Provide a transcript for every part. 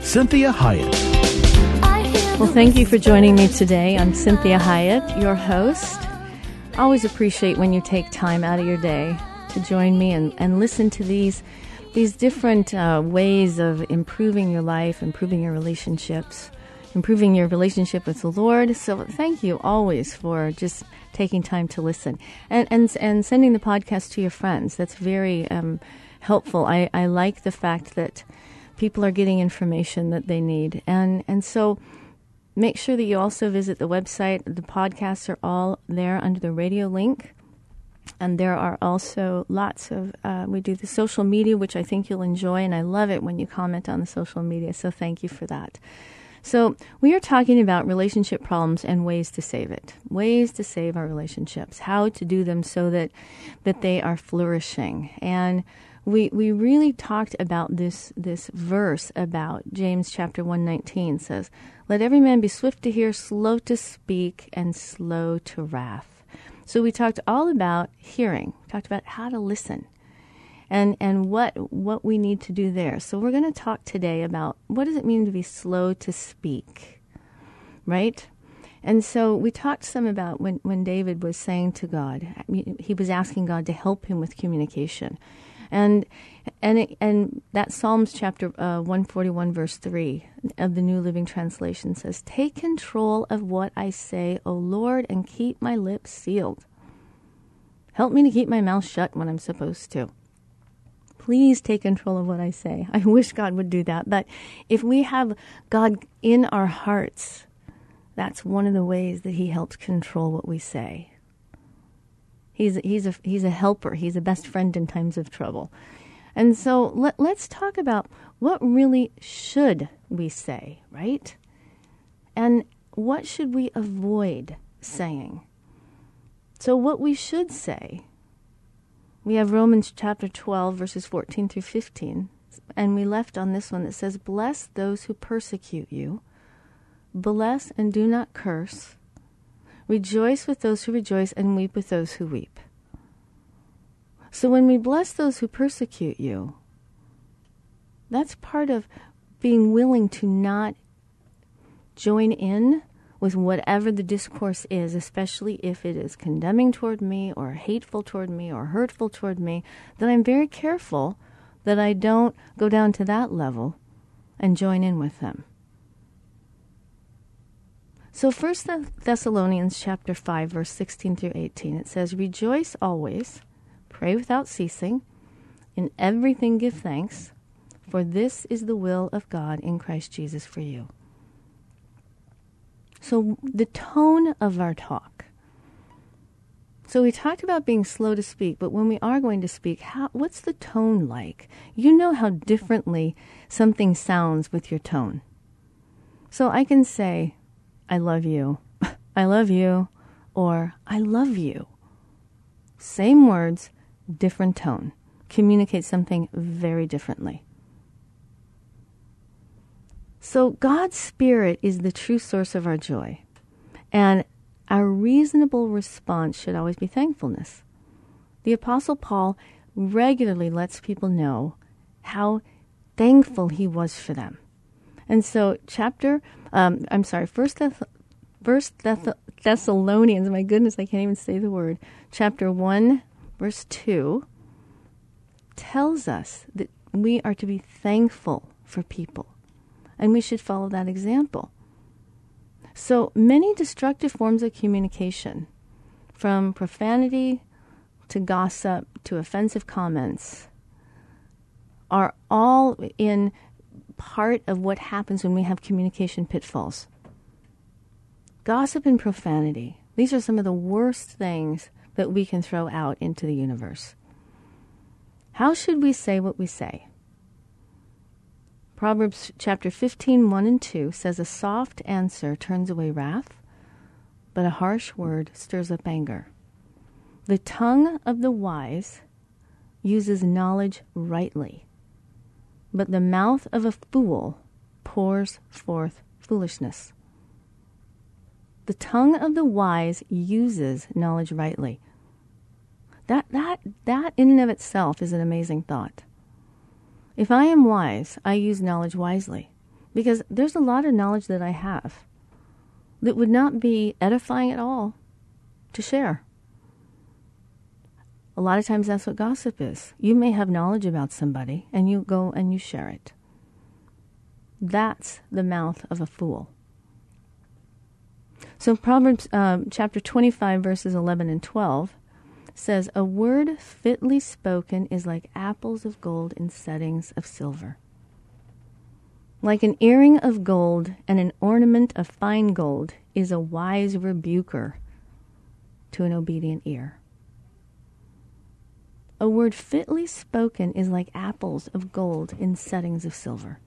Cinthia Hiett. Well, thank you for joining me today. I'm Cinthia Hiett, your host. Always appreciate when you take time out of your day to join me and, and listen to these these different uh, ways of improving your life, improving your relationships, improving your relationship with the Lord. So thank you always for just taking time to listen and and and sending the podcast to your friends. That's very um, helpful. I, I like the fact that people are getting information that they need, and and so. Make sure that you also visit the website. The podcasts are all there under the radio link. And there are also lots of, uh, we do the social media, which I think you'll enjoy. And I love it when you comment on the social media. So thank you for that. So, we are talking about relationship problems and ways to save it. Ways to save our relationships, how to do them so that that they are flourishing. And we we really talked about this this verse about James chapter 119 says, "Let every man be swift to hear, slow to speak, and slow to wrath." So we talked all about hearing, talked about how to listen and and what what we need to do there. So we're going to talk today about what does it mean to be slow to speak, right? And so we talked some about when when David was saying to God, he was asking God to help him with communication, and and it, and that Psalms chapter uh, one forty one verse three of the New Living Translation says, "Take control of what I say, O Lord, and keep my lips sealed." Help me to keep my mouth shut when I'm supposed to please take control of what I say. I wish God would do that. But if we have God in our hearts, that's one of the ways that He helps control what we say. He's, he's, a, he's a helper, He's a best friend in times of trouble. And so let, let's talk about what really should we say, right? And what should we avoid saying? So, what we should say we have Romans chapter 12, verses 14 through 15. And we left on this one that says, Bless those who persecute you, bless and do not curse. Rejoice with those who rejoice, and weep with those who weep. So when we bless those who persecute you, that's part of being willing to not join in with whatever the discourse is, especially if it is condemning toward me or hateful toward me or hurtful toward me, then I'm very careful that I don't go down to that level and join in with them. So First Thessalonians chapter 5 verse 16 through 18 it says rejoice always pray without ceasing in everything give thanks for this is the will of God in Christ Jesus for you. So, the tone of our talk. So, we talked about being slow to speak, but when we are going to speak, how, what's the tone like? You know how differently something sounds with your tone. So, I can say, I love you, I love you, or I love you. Same words, different tone. Communicate something very differently. So, God's Spirit is the true source of our joy. And our reasonable response should always be thankfulness. The Apostle Paul regularly lets people know how thankful he was for them. And so, chapter, um, I'm sorry, First, Thess- First Thess- Thessalonians, my goodness, I can't even say the word, chapter 1, verse 2, tells us that we are to be thankful for people and we should follow that example. So many destructive forms of communication, from profanity to gossip to offensive comments, are all in part of what happens when we have communication pitfalls. Gossip and profanity, these are some of the worst things that we can throw out into the universe. How should we say what we say? Proverbs chapter 15, 1 and 2 says, A soft answer turns away wrath, but a harsh word stirs up anger. The tongue of the wise uses knowledge rightly, but the mouth of a fool pours forth foolishness. The tongue of the wise uses knowledge rightly. That, that, that in and of itself is an amazing thought. If I am wise, I use knowledge wisely because there's a lot of knowledge that I have that would not be edifying at all to share. A lot of times that's what gossip is. You may have knowledge about somebody and you go and you share it. That's the mouth of a fool. So Proverbs um, chapter 25, verses 11 and 12 says, A word fitly spoken is like apples of gold in settings of silver. Like an earring of gold and an ornament of fine gold is a wise rebuker to an obedient ear. A word fitly spoken is like apples of gold in settings of silver.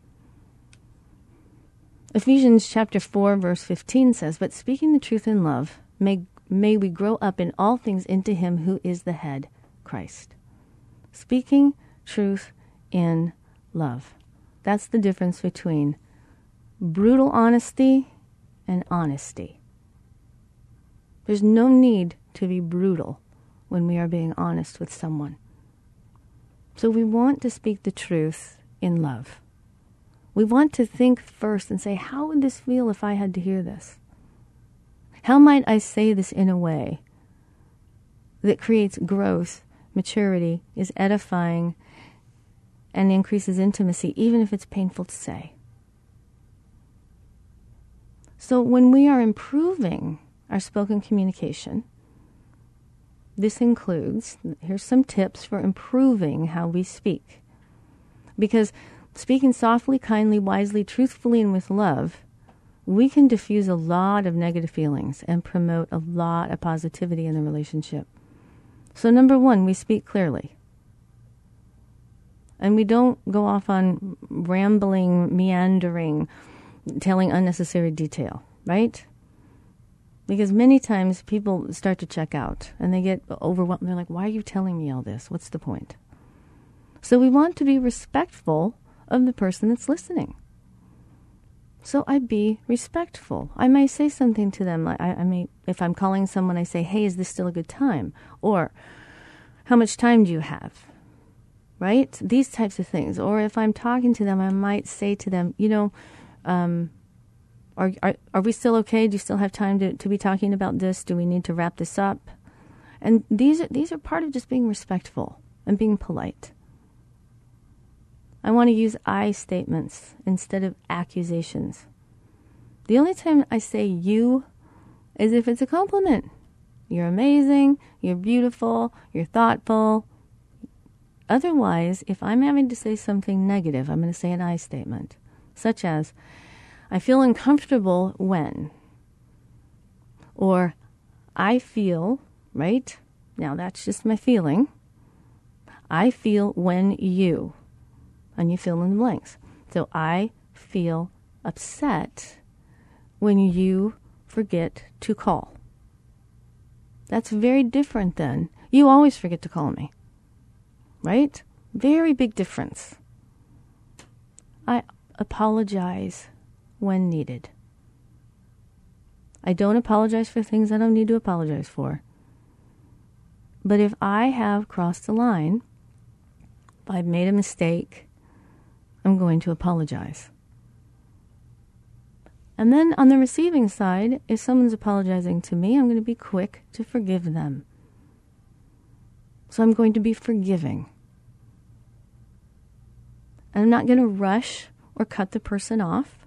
Ephesians chapter 4 verse 15 says, "But speaking the truth in love, may may we grow up in all things into him who is the head, Christ." Speaking truth in love. That's the difference between brutal honesty and honesty. There's no need to be brutal when we are being honest with someone. So we want to speak the truth in love. We want to think first and say, how would this feel if I had to hear this? How might I say this in a way that creates growth, maturity, is edifying, and increases intimacy, even if it's painful to say? So when we are improving our spoken communication, this includes here's some tips for improving how we speak. Because speaking softly, kindly, wisely, truthfully, and with love, we can diffuse a lot of negative feelings and promote a lot of positivity in the relationship. So, number one, we speak clearly. And we don't go off on rambling, meandering, telling unnecessary detail, right? Because many times people start to check out and they get overwhelmed. They're like, why are you telling me all this? What's the point? So we want to be respectful of the person that's listening. So I be respectful. I may say something to them. I, I may, if I'm calling someone, I say, "Hey, is this still a good time?" Or, "How much time do you have?" Right? These types of things. Or if I'm talking to them, I might say to them, "You know, um, are, are are we still okay? Do you still have time to, to be talking about this? Do we need to wrap this up?" And these are these are part of just being respectful and being polite. I want to use I statements instead of accusations. The only time I say you is if it's a compliment. You're amazing, you're beautiful, you're thoughtful. Otherwise, if I'm having to say something negative, I'm going to say an I statement, such as, I feel uncomfortable when, or I feel, right? Now that's just my feeling. I feel when you and you fill in the blanks. So I feel upset when you forget to call. That's very different than you always forget to call me. Right? Very big difference. I apologize when needed. I don't apologize for things I don't need to apologize for. But if I have crossed the line, if I've made a mistake, I'm going to apologize. And then on the receiving side, if someone's apologizing to me, I'm going to be quick to forgive them. So I'm going to be forgiving. I'm not going to rush or cut the person off.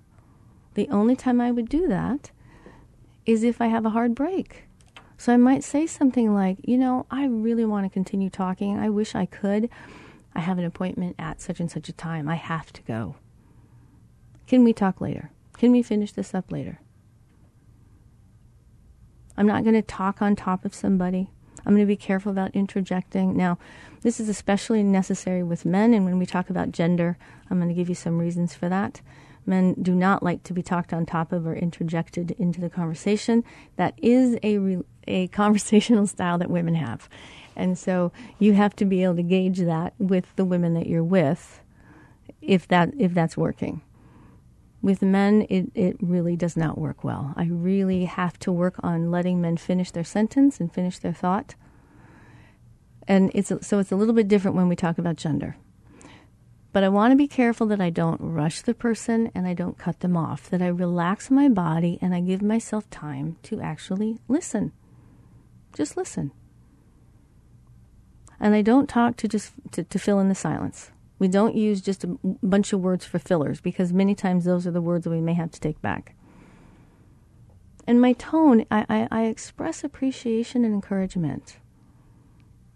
The only time I would do that is if I have a hard break. So I might say something like, you know, I really want to continue talking. I wish I could. I have an appointment at such and such a time. I have to go. Can we talk later? Can we finish this up later? I'm not going to talk on top of somebody. I'm going to be careful about interjecting. Now, this is especially necessary with men, and when we talk about gender, I'm going to give you some reasons for that. Men do not like to be talked on top of or interjected into the conversation. That is a, re- a conversational style that women have. And so you have to be able to gauge that with the women that you're with if that if that's working. With men, it, it really does not work well. I really have to work on letting men finish their sentence and finish their thought. And it's so it's a little bit different when we talk about gender. But I want to be careful that I don't rush the person and I don't cut them off, that I relax my body and I give myself time to actually listen. Just listen. And I don't talk to just to, to fill in the silence. We don't use just a bunch of words for fillers because many times those are the words that we may have to take back. And my tone, I, I, I express appreciation and encouragement.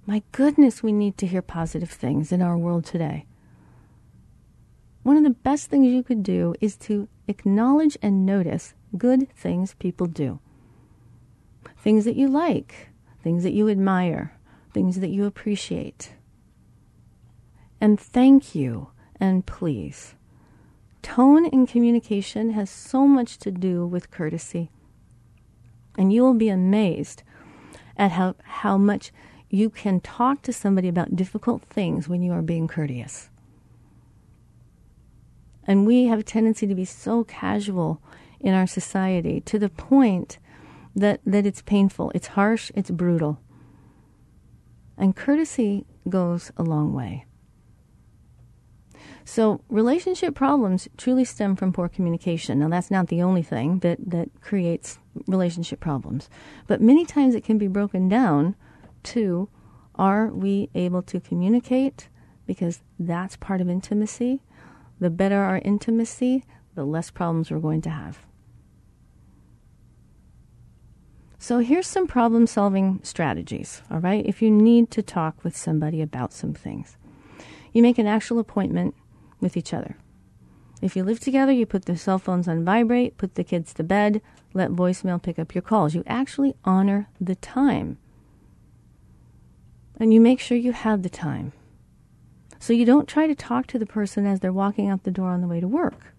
My goodness, we need to hear positive things in our world today. One of the best things you could do is to acknowledge and notice good things people do. Things that you like, things that you admire, things that you appreciate and thank you and please. Tone in communication has so much to do with courtesy. And you will be amazed at how, how much you can talk to somebody about difficult things when you are being courteous. And we have a tendency to be so casual in our society to the point that, that it's painful, it's harsh, it's brutal. And courtesy goes a long way. So, relationship problems truly stem from poor communication. Now, that's not the only thing that, that creates relationship problems, but many times it can be broken down to are we able to communicate? Because that's part of intimacy. The better our intimacy, the less problems we're going to have. So, here's some problem solving strategies, all right? If you need to talk with somebody about some things, you make an actual appointment with each other. If you live together, you put the cell phones on vibrate, put the kids to bed, let voicemail pick up your calls. You actually honor the time. And you make sure you have the time. So you don't try to talk to the person as they're walking out the door on the way to work.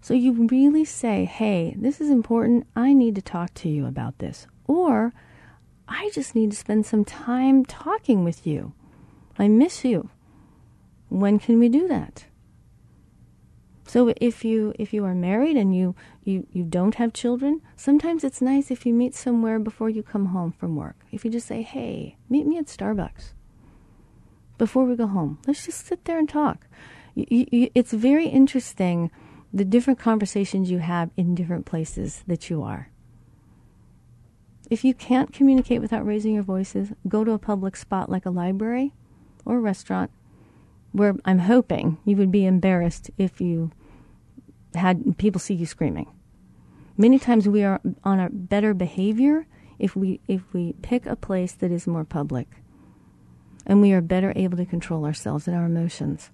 So you really say, hey, this is important. I need to talk to you about this. Or I just need to spend some time talking with you. I miss you. When can we do that? So if you if you are married and you, you, you don't have children, sometimes it's nice if you meet somewhere before you come home from work. If you just say, "Hey, meet me at Starbucks." Before we go home, let's just sit there and talk. You, you, it's very interesting the different conversations you have in different places that you are. If you can't communicate without raising your voices, go to a public spot like a library or a restaurant where I'm hoping you would be embarrassed if you had people see you screaming. Many times we are on a better behavior if we if we pick a place that is more public. And we are better able to control ourselves and our emotions.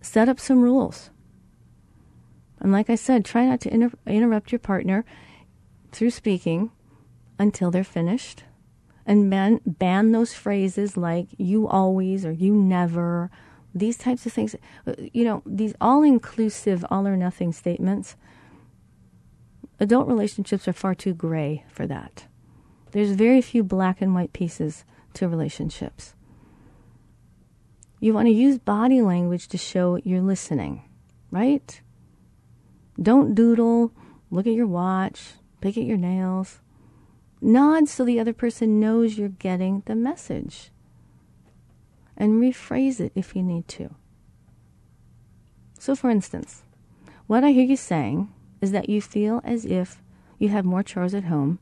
Set up some rules. And like I said, try not to inter- interrupt your partner through speaking until they're finished and ban, ban those phrases like you always or you never, these types of things. You know, these all inclusive, all or nothing statements. Adult relationships are far too gray for that. There's very few black and white pieces to relationships. You want to use body language to show you're listening, right? Don't doodle, look at your watch, pick at your nails. Nod so the other person knows you're getting the message. And rephrase it if you need to. So, for instance, what I hear you saying is that you feel as if you have more chores at home,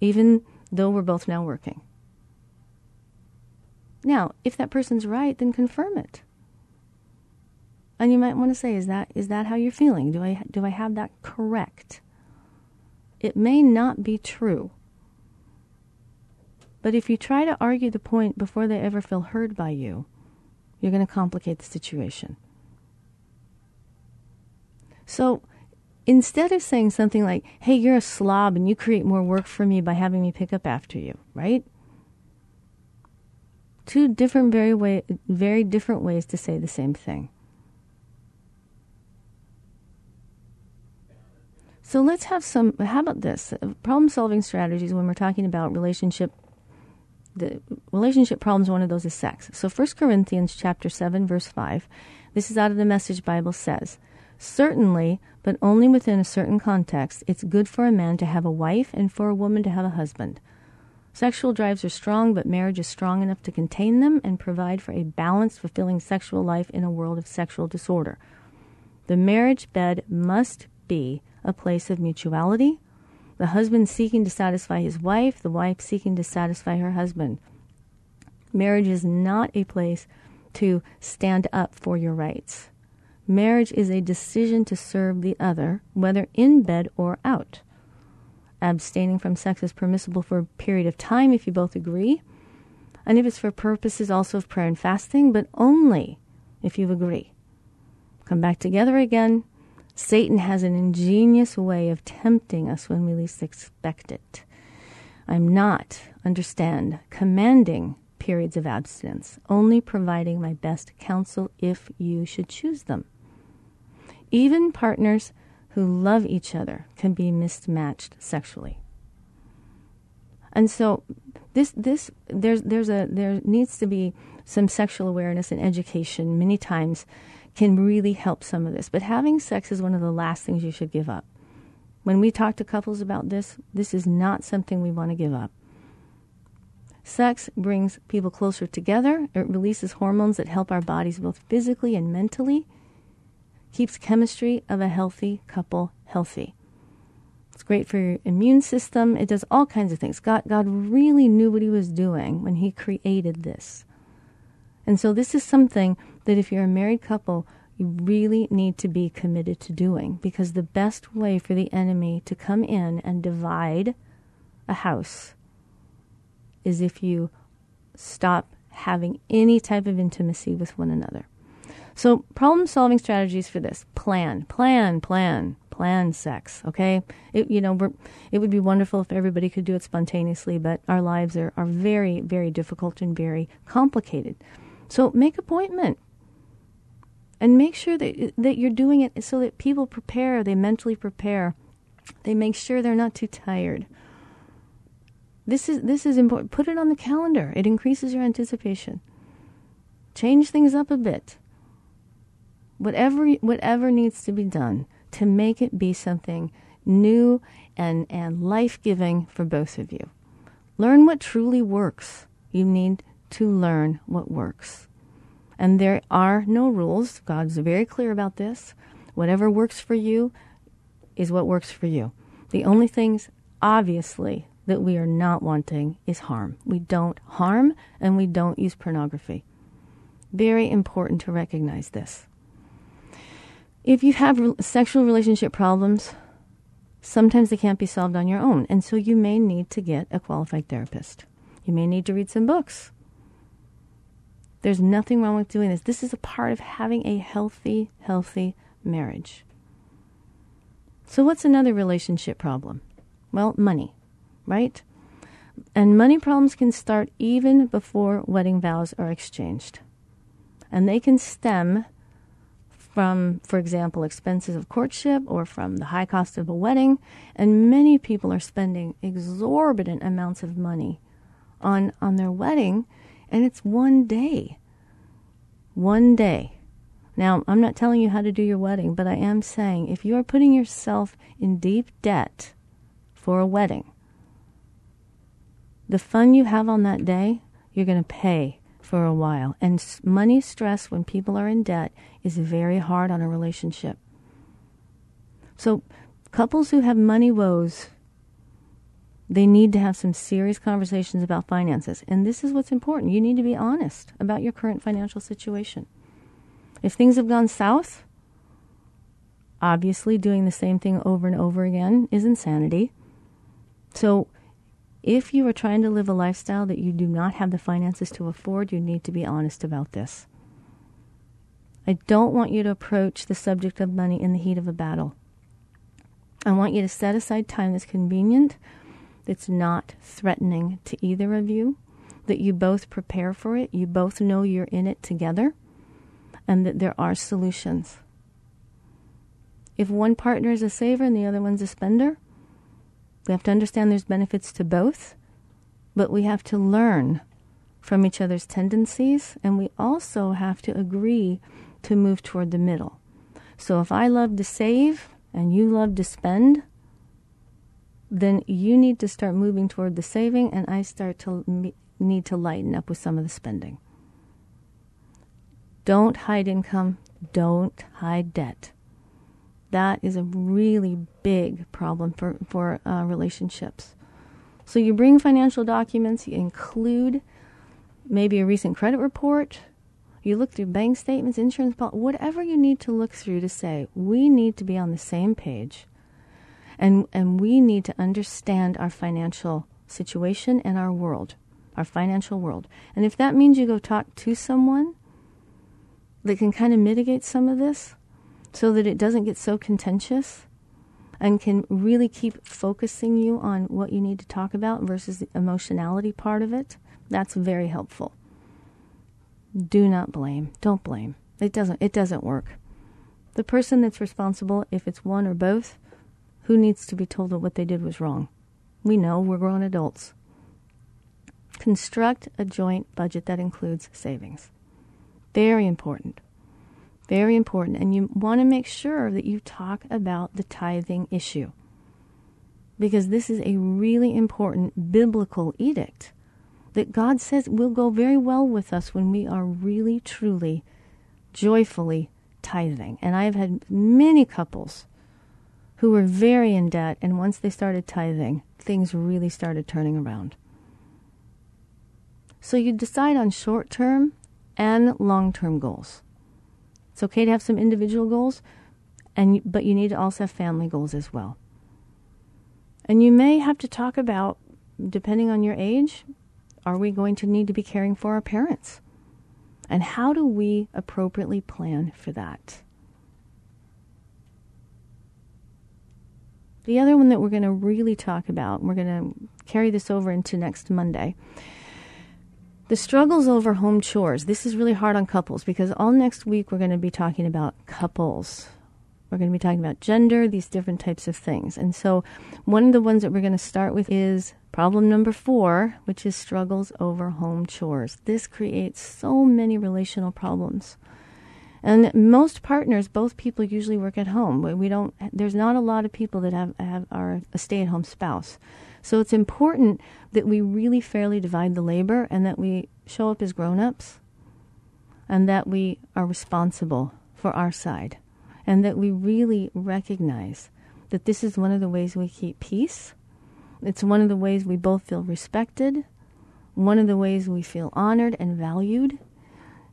even though we're both now working. Now, if that person's right, then confirm it. And you might want to say, is that is that how you're feeling? Do I do I have that correct? It may not be true. But if you try to argue the point before they ever feel heard by you, you're going to complicate the situation. So, instead of saying something like, hey, you're a slob and you create more work for me by having me pick up after you, right? Two different, very, way, very different ways to say the same thing. So let's have some, how about this? Problem solving strategies when we're talking about relationship. The relationship problems, one of those is sex. So 1 Corinthians chapter 7, verse 5, this is out of the Message Bible, says, Certainly, but only within a certain context, it's good for a man to have a wife and for a woman to have a husband. Sexual drives are strong, but marriage is strong enough to contain them and provide for a balanced, fulfilling sexual life in a world of sexual disorder. The marriage bed must be a place of mutuality, the husband seeking to satisfy his wife, the wife seeking to satisfy her husband. Marriage is not a place to stand up for your rights. Marriage is a decision to serve the other, whether in bed or out. Abstaining from sex is permissible for a period of time if you both agree, and if it's for purposes also of prayer and fasting, but only if you agree. Come back together again Satan has an ingenious way of tempting us when we least expect it. I'm not, understand, commanding periods of abstinence, only providing my best counsel if you should choose them. Even partners who love each other can be mismatched sexually. And so this this there's there's a there needs to be some sexual awareness and education many times can really help some of this. But having sex is one of the last things you should give up. When we talk to couples about this, this is not something we want to give up. Sex brings people closer together. It releases hormones that help our bodies both physically and mentally. Keeps chemistry of a healthy couple healthy. It's great for your immune system. It does all kinds of things. God, God really knew what He was doing when He created this. And so, this is something that if you're a married couple, you really need to be committed to doing because the best way for the enemy to come in and divide a house is if you stop having any type of intimacy with one another. So, problem solving strategies for this plan, plan, plan, plan sex, okay? It, you know, it would be wonderful if everybody could do it spontaneously, but our lives are, are very, very difficult and very complicated. So, make appointment and make sure that that you're doing it so that people prepare, they mentally prepare. They make sure they're not too tired. This is this is important. Put it on the calendar. It increases your anticipation. Change things up a bit. Whatever whatever needs to be done to make it be something new and and life-giving for both of you. Learn what truly works. You need to learn what works. And there are no rules. God's very clear about this. Whatever works for you is what works for you. The only things, obviously, that we are not wanting is harm. We don't harm and we don't use pornography. Very important to recognize this. If you have re- sexual relationship problems, sometimes they can't be solved on your own. And so you may need to get a qualified therapist. You may need to read some books. There's nothing wrong with doing this. This is a part of having a healthy, healthy marriage. So, what's another relationship problem? Well, money, right? And money problems can start even before wedding vows are exchanged. And they can stem from, for example, expenses of courtship or from the high cost of a wedding. And many people are spending exorbitant amounts of money on, on their wedding and it's one day. One day. Now, I'm not telling you how to do your wedding, but I am saying if you are putting yourself in deep debt for a wedding, the fun you have on that day, you're going to pay for a while. And money stress when people are in debt is very hard on a relationship. So, couples who have money woes they need to have some serious conversations about finances. And this is what's important. You need to be honest about your current financial situation. If things have gone south, obviously doing the same thing over and over again is insanity. So, if you are trying to live a lifestyle that you do not have the finances to afford, you need to be honest about this. I don't want you to approach the subject of money in the heat of a battle. I want you to set aside time that's convenient, that's not threatening to either of you, that you both prepare for it, you both know you're in it together, and that there are solutions. If one partner is a saver and the other one's a spender, we have to understand there's benefits to both, but we have to learn from each other's tendencies, and we also have to agree to move toward the middle. So if I love to save and you love to spend, then you need to start moving toward the saving, and I start to need to lighten up with some of the spending. Don't hide income, don't hide debt. That is a really big problem for, for uh, relationships. So you bring financial documents, you include maybe a recent credit report, you look through bank statements, insurance whatever you need to look through to say, we need to be on the same page and, and we need to understand our financial situation and our world, our financial world. And if that means you go talk to someone that can kind of mitigate some of this so that it doesn't get so contentious and can really keep focusing you on what you need to talk about versus the emotionality part of it, that's very helpful. Do not blame. Don't blame. It doesn't it doesn't work. The person that's responsible, if it's one or both, who needs to be told that what they did was wrong? We know we're grown adults. Construct a joint budget that includes savings. Very important. Very important. And you want to make sure that you talk about the tithing issue. Because this is a really important biblical edict that God says will go very well with us when we are really, truly, joyfully tithing. And I've had many couples who were very in debt, and once they started tithing, things really started turning around. So you decide on short term and long term goals. It's okay to have some individual goals, and but you need to also have family goals as well. And you may have to talk about, depending on your age, are we going to need to be caring for our parents? And how do we appropriately plan for that? The other one that we're going to really talk about, we're going to carry this over into next Monday. The struggles over home chores. This is really hard on couples because all next week we're going to be talking about couples. We're going to be talking about gender, these different types of things. And so, one of the ones that we're going to start with is problem number four, which is struggles over home chores. This creates so many relational problems. And most partners, both people usually work at home. We don't. There's not a lot of people that have have are a stay-at-home spouse. So it's important that we really fairly divide the labor and that we show up as grown-ups, and that we are responsible for our side, and that we really recognize that this is one of the ways we keep peace. It's one of the ways we both feel respected, one of the ways we feel honored and valued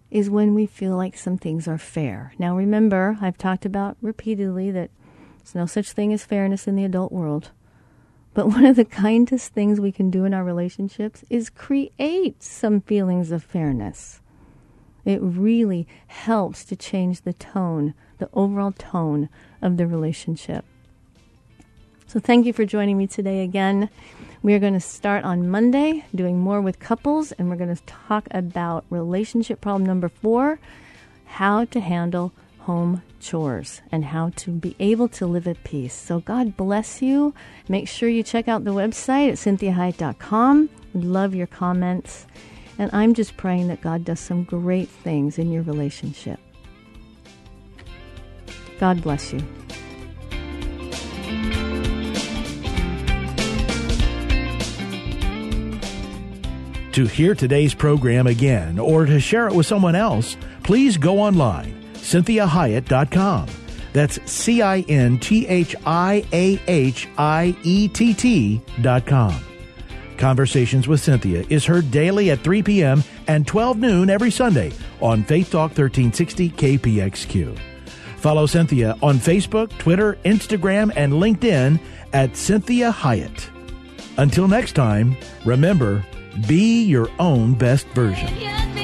is when we feel like some things are fair. Now, remember, I've talked about repeatedly that there's no such thing as fairness in the adult world. But one of the kindest things we can do in our relationships is create some feelings of fairness. It really helps to change the tone, the overall tone of the relationship. So, thank you for joining me today again. We are going to start on Monday doing more with couples, and we're going to talk about relationship problem number four how to handle home chores and how to be able to live at peace. So, God bless you. Make sure you check out the website at cinthiahiett.com. Love your comments. And I'm just praying that God does some great things in your relationship. God bless you. To hear today's program again or to share it with someone else, please go online, cinthiahiett.com. That's C I N T H I A H I E T T dot. Conversations with Cinthia is heard daily at 3 p.m. and 12 noon every Sunday on Faith Talk 1360 KPXQ. Follow Cinthia on Facebook, Twitter, Instagram, and LinkedIn at Cinthia Hiett. Until next time, remember, be your own best version.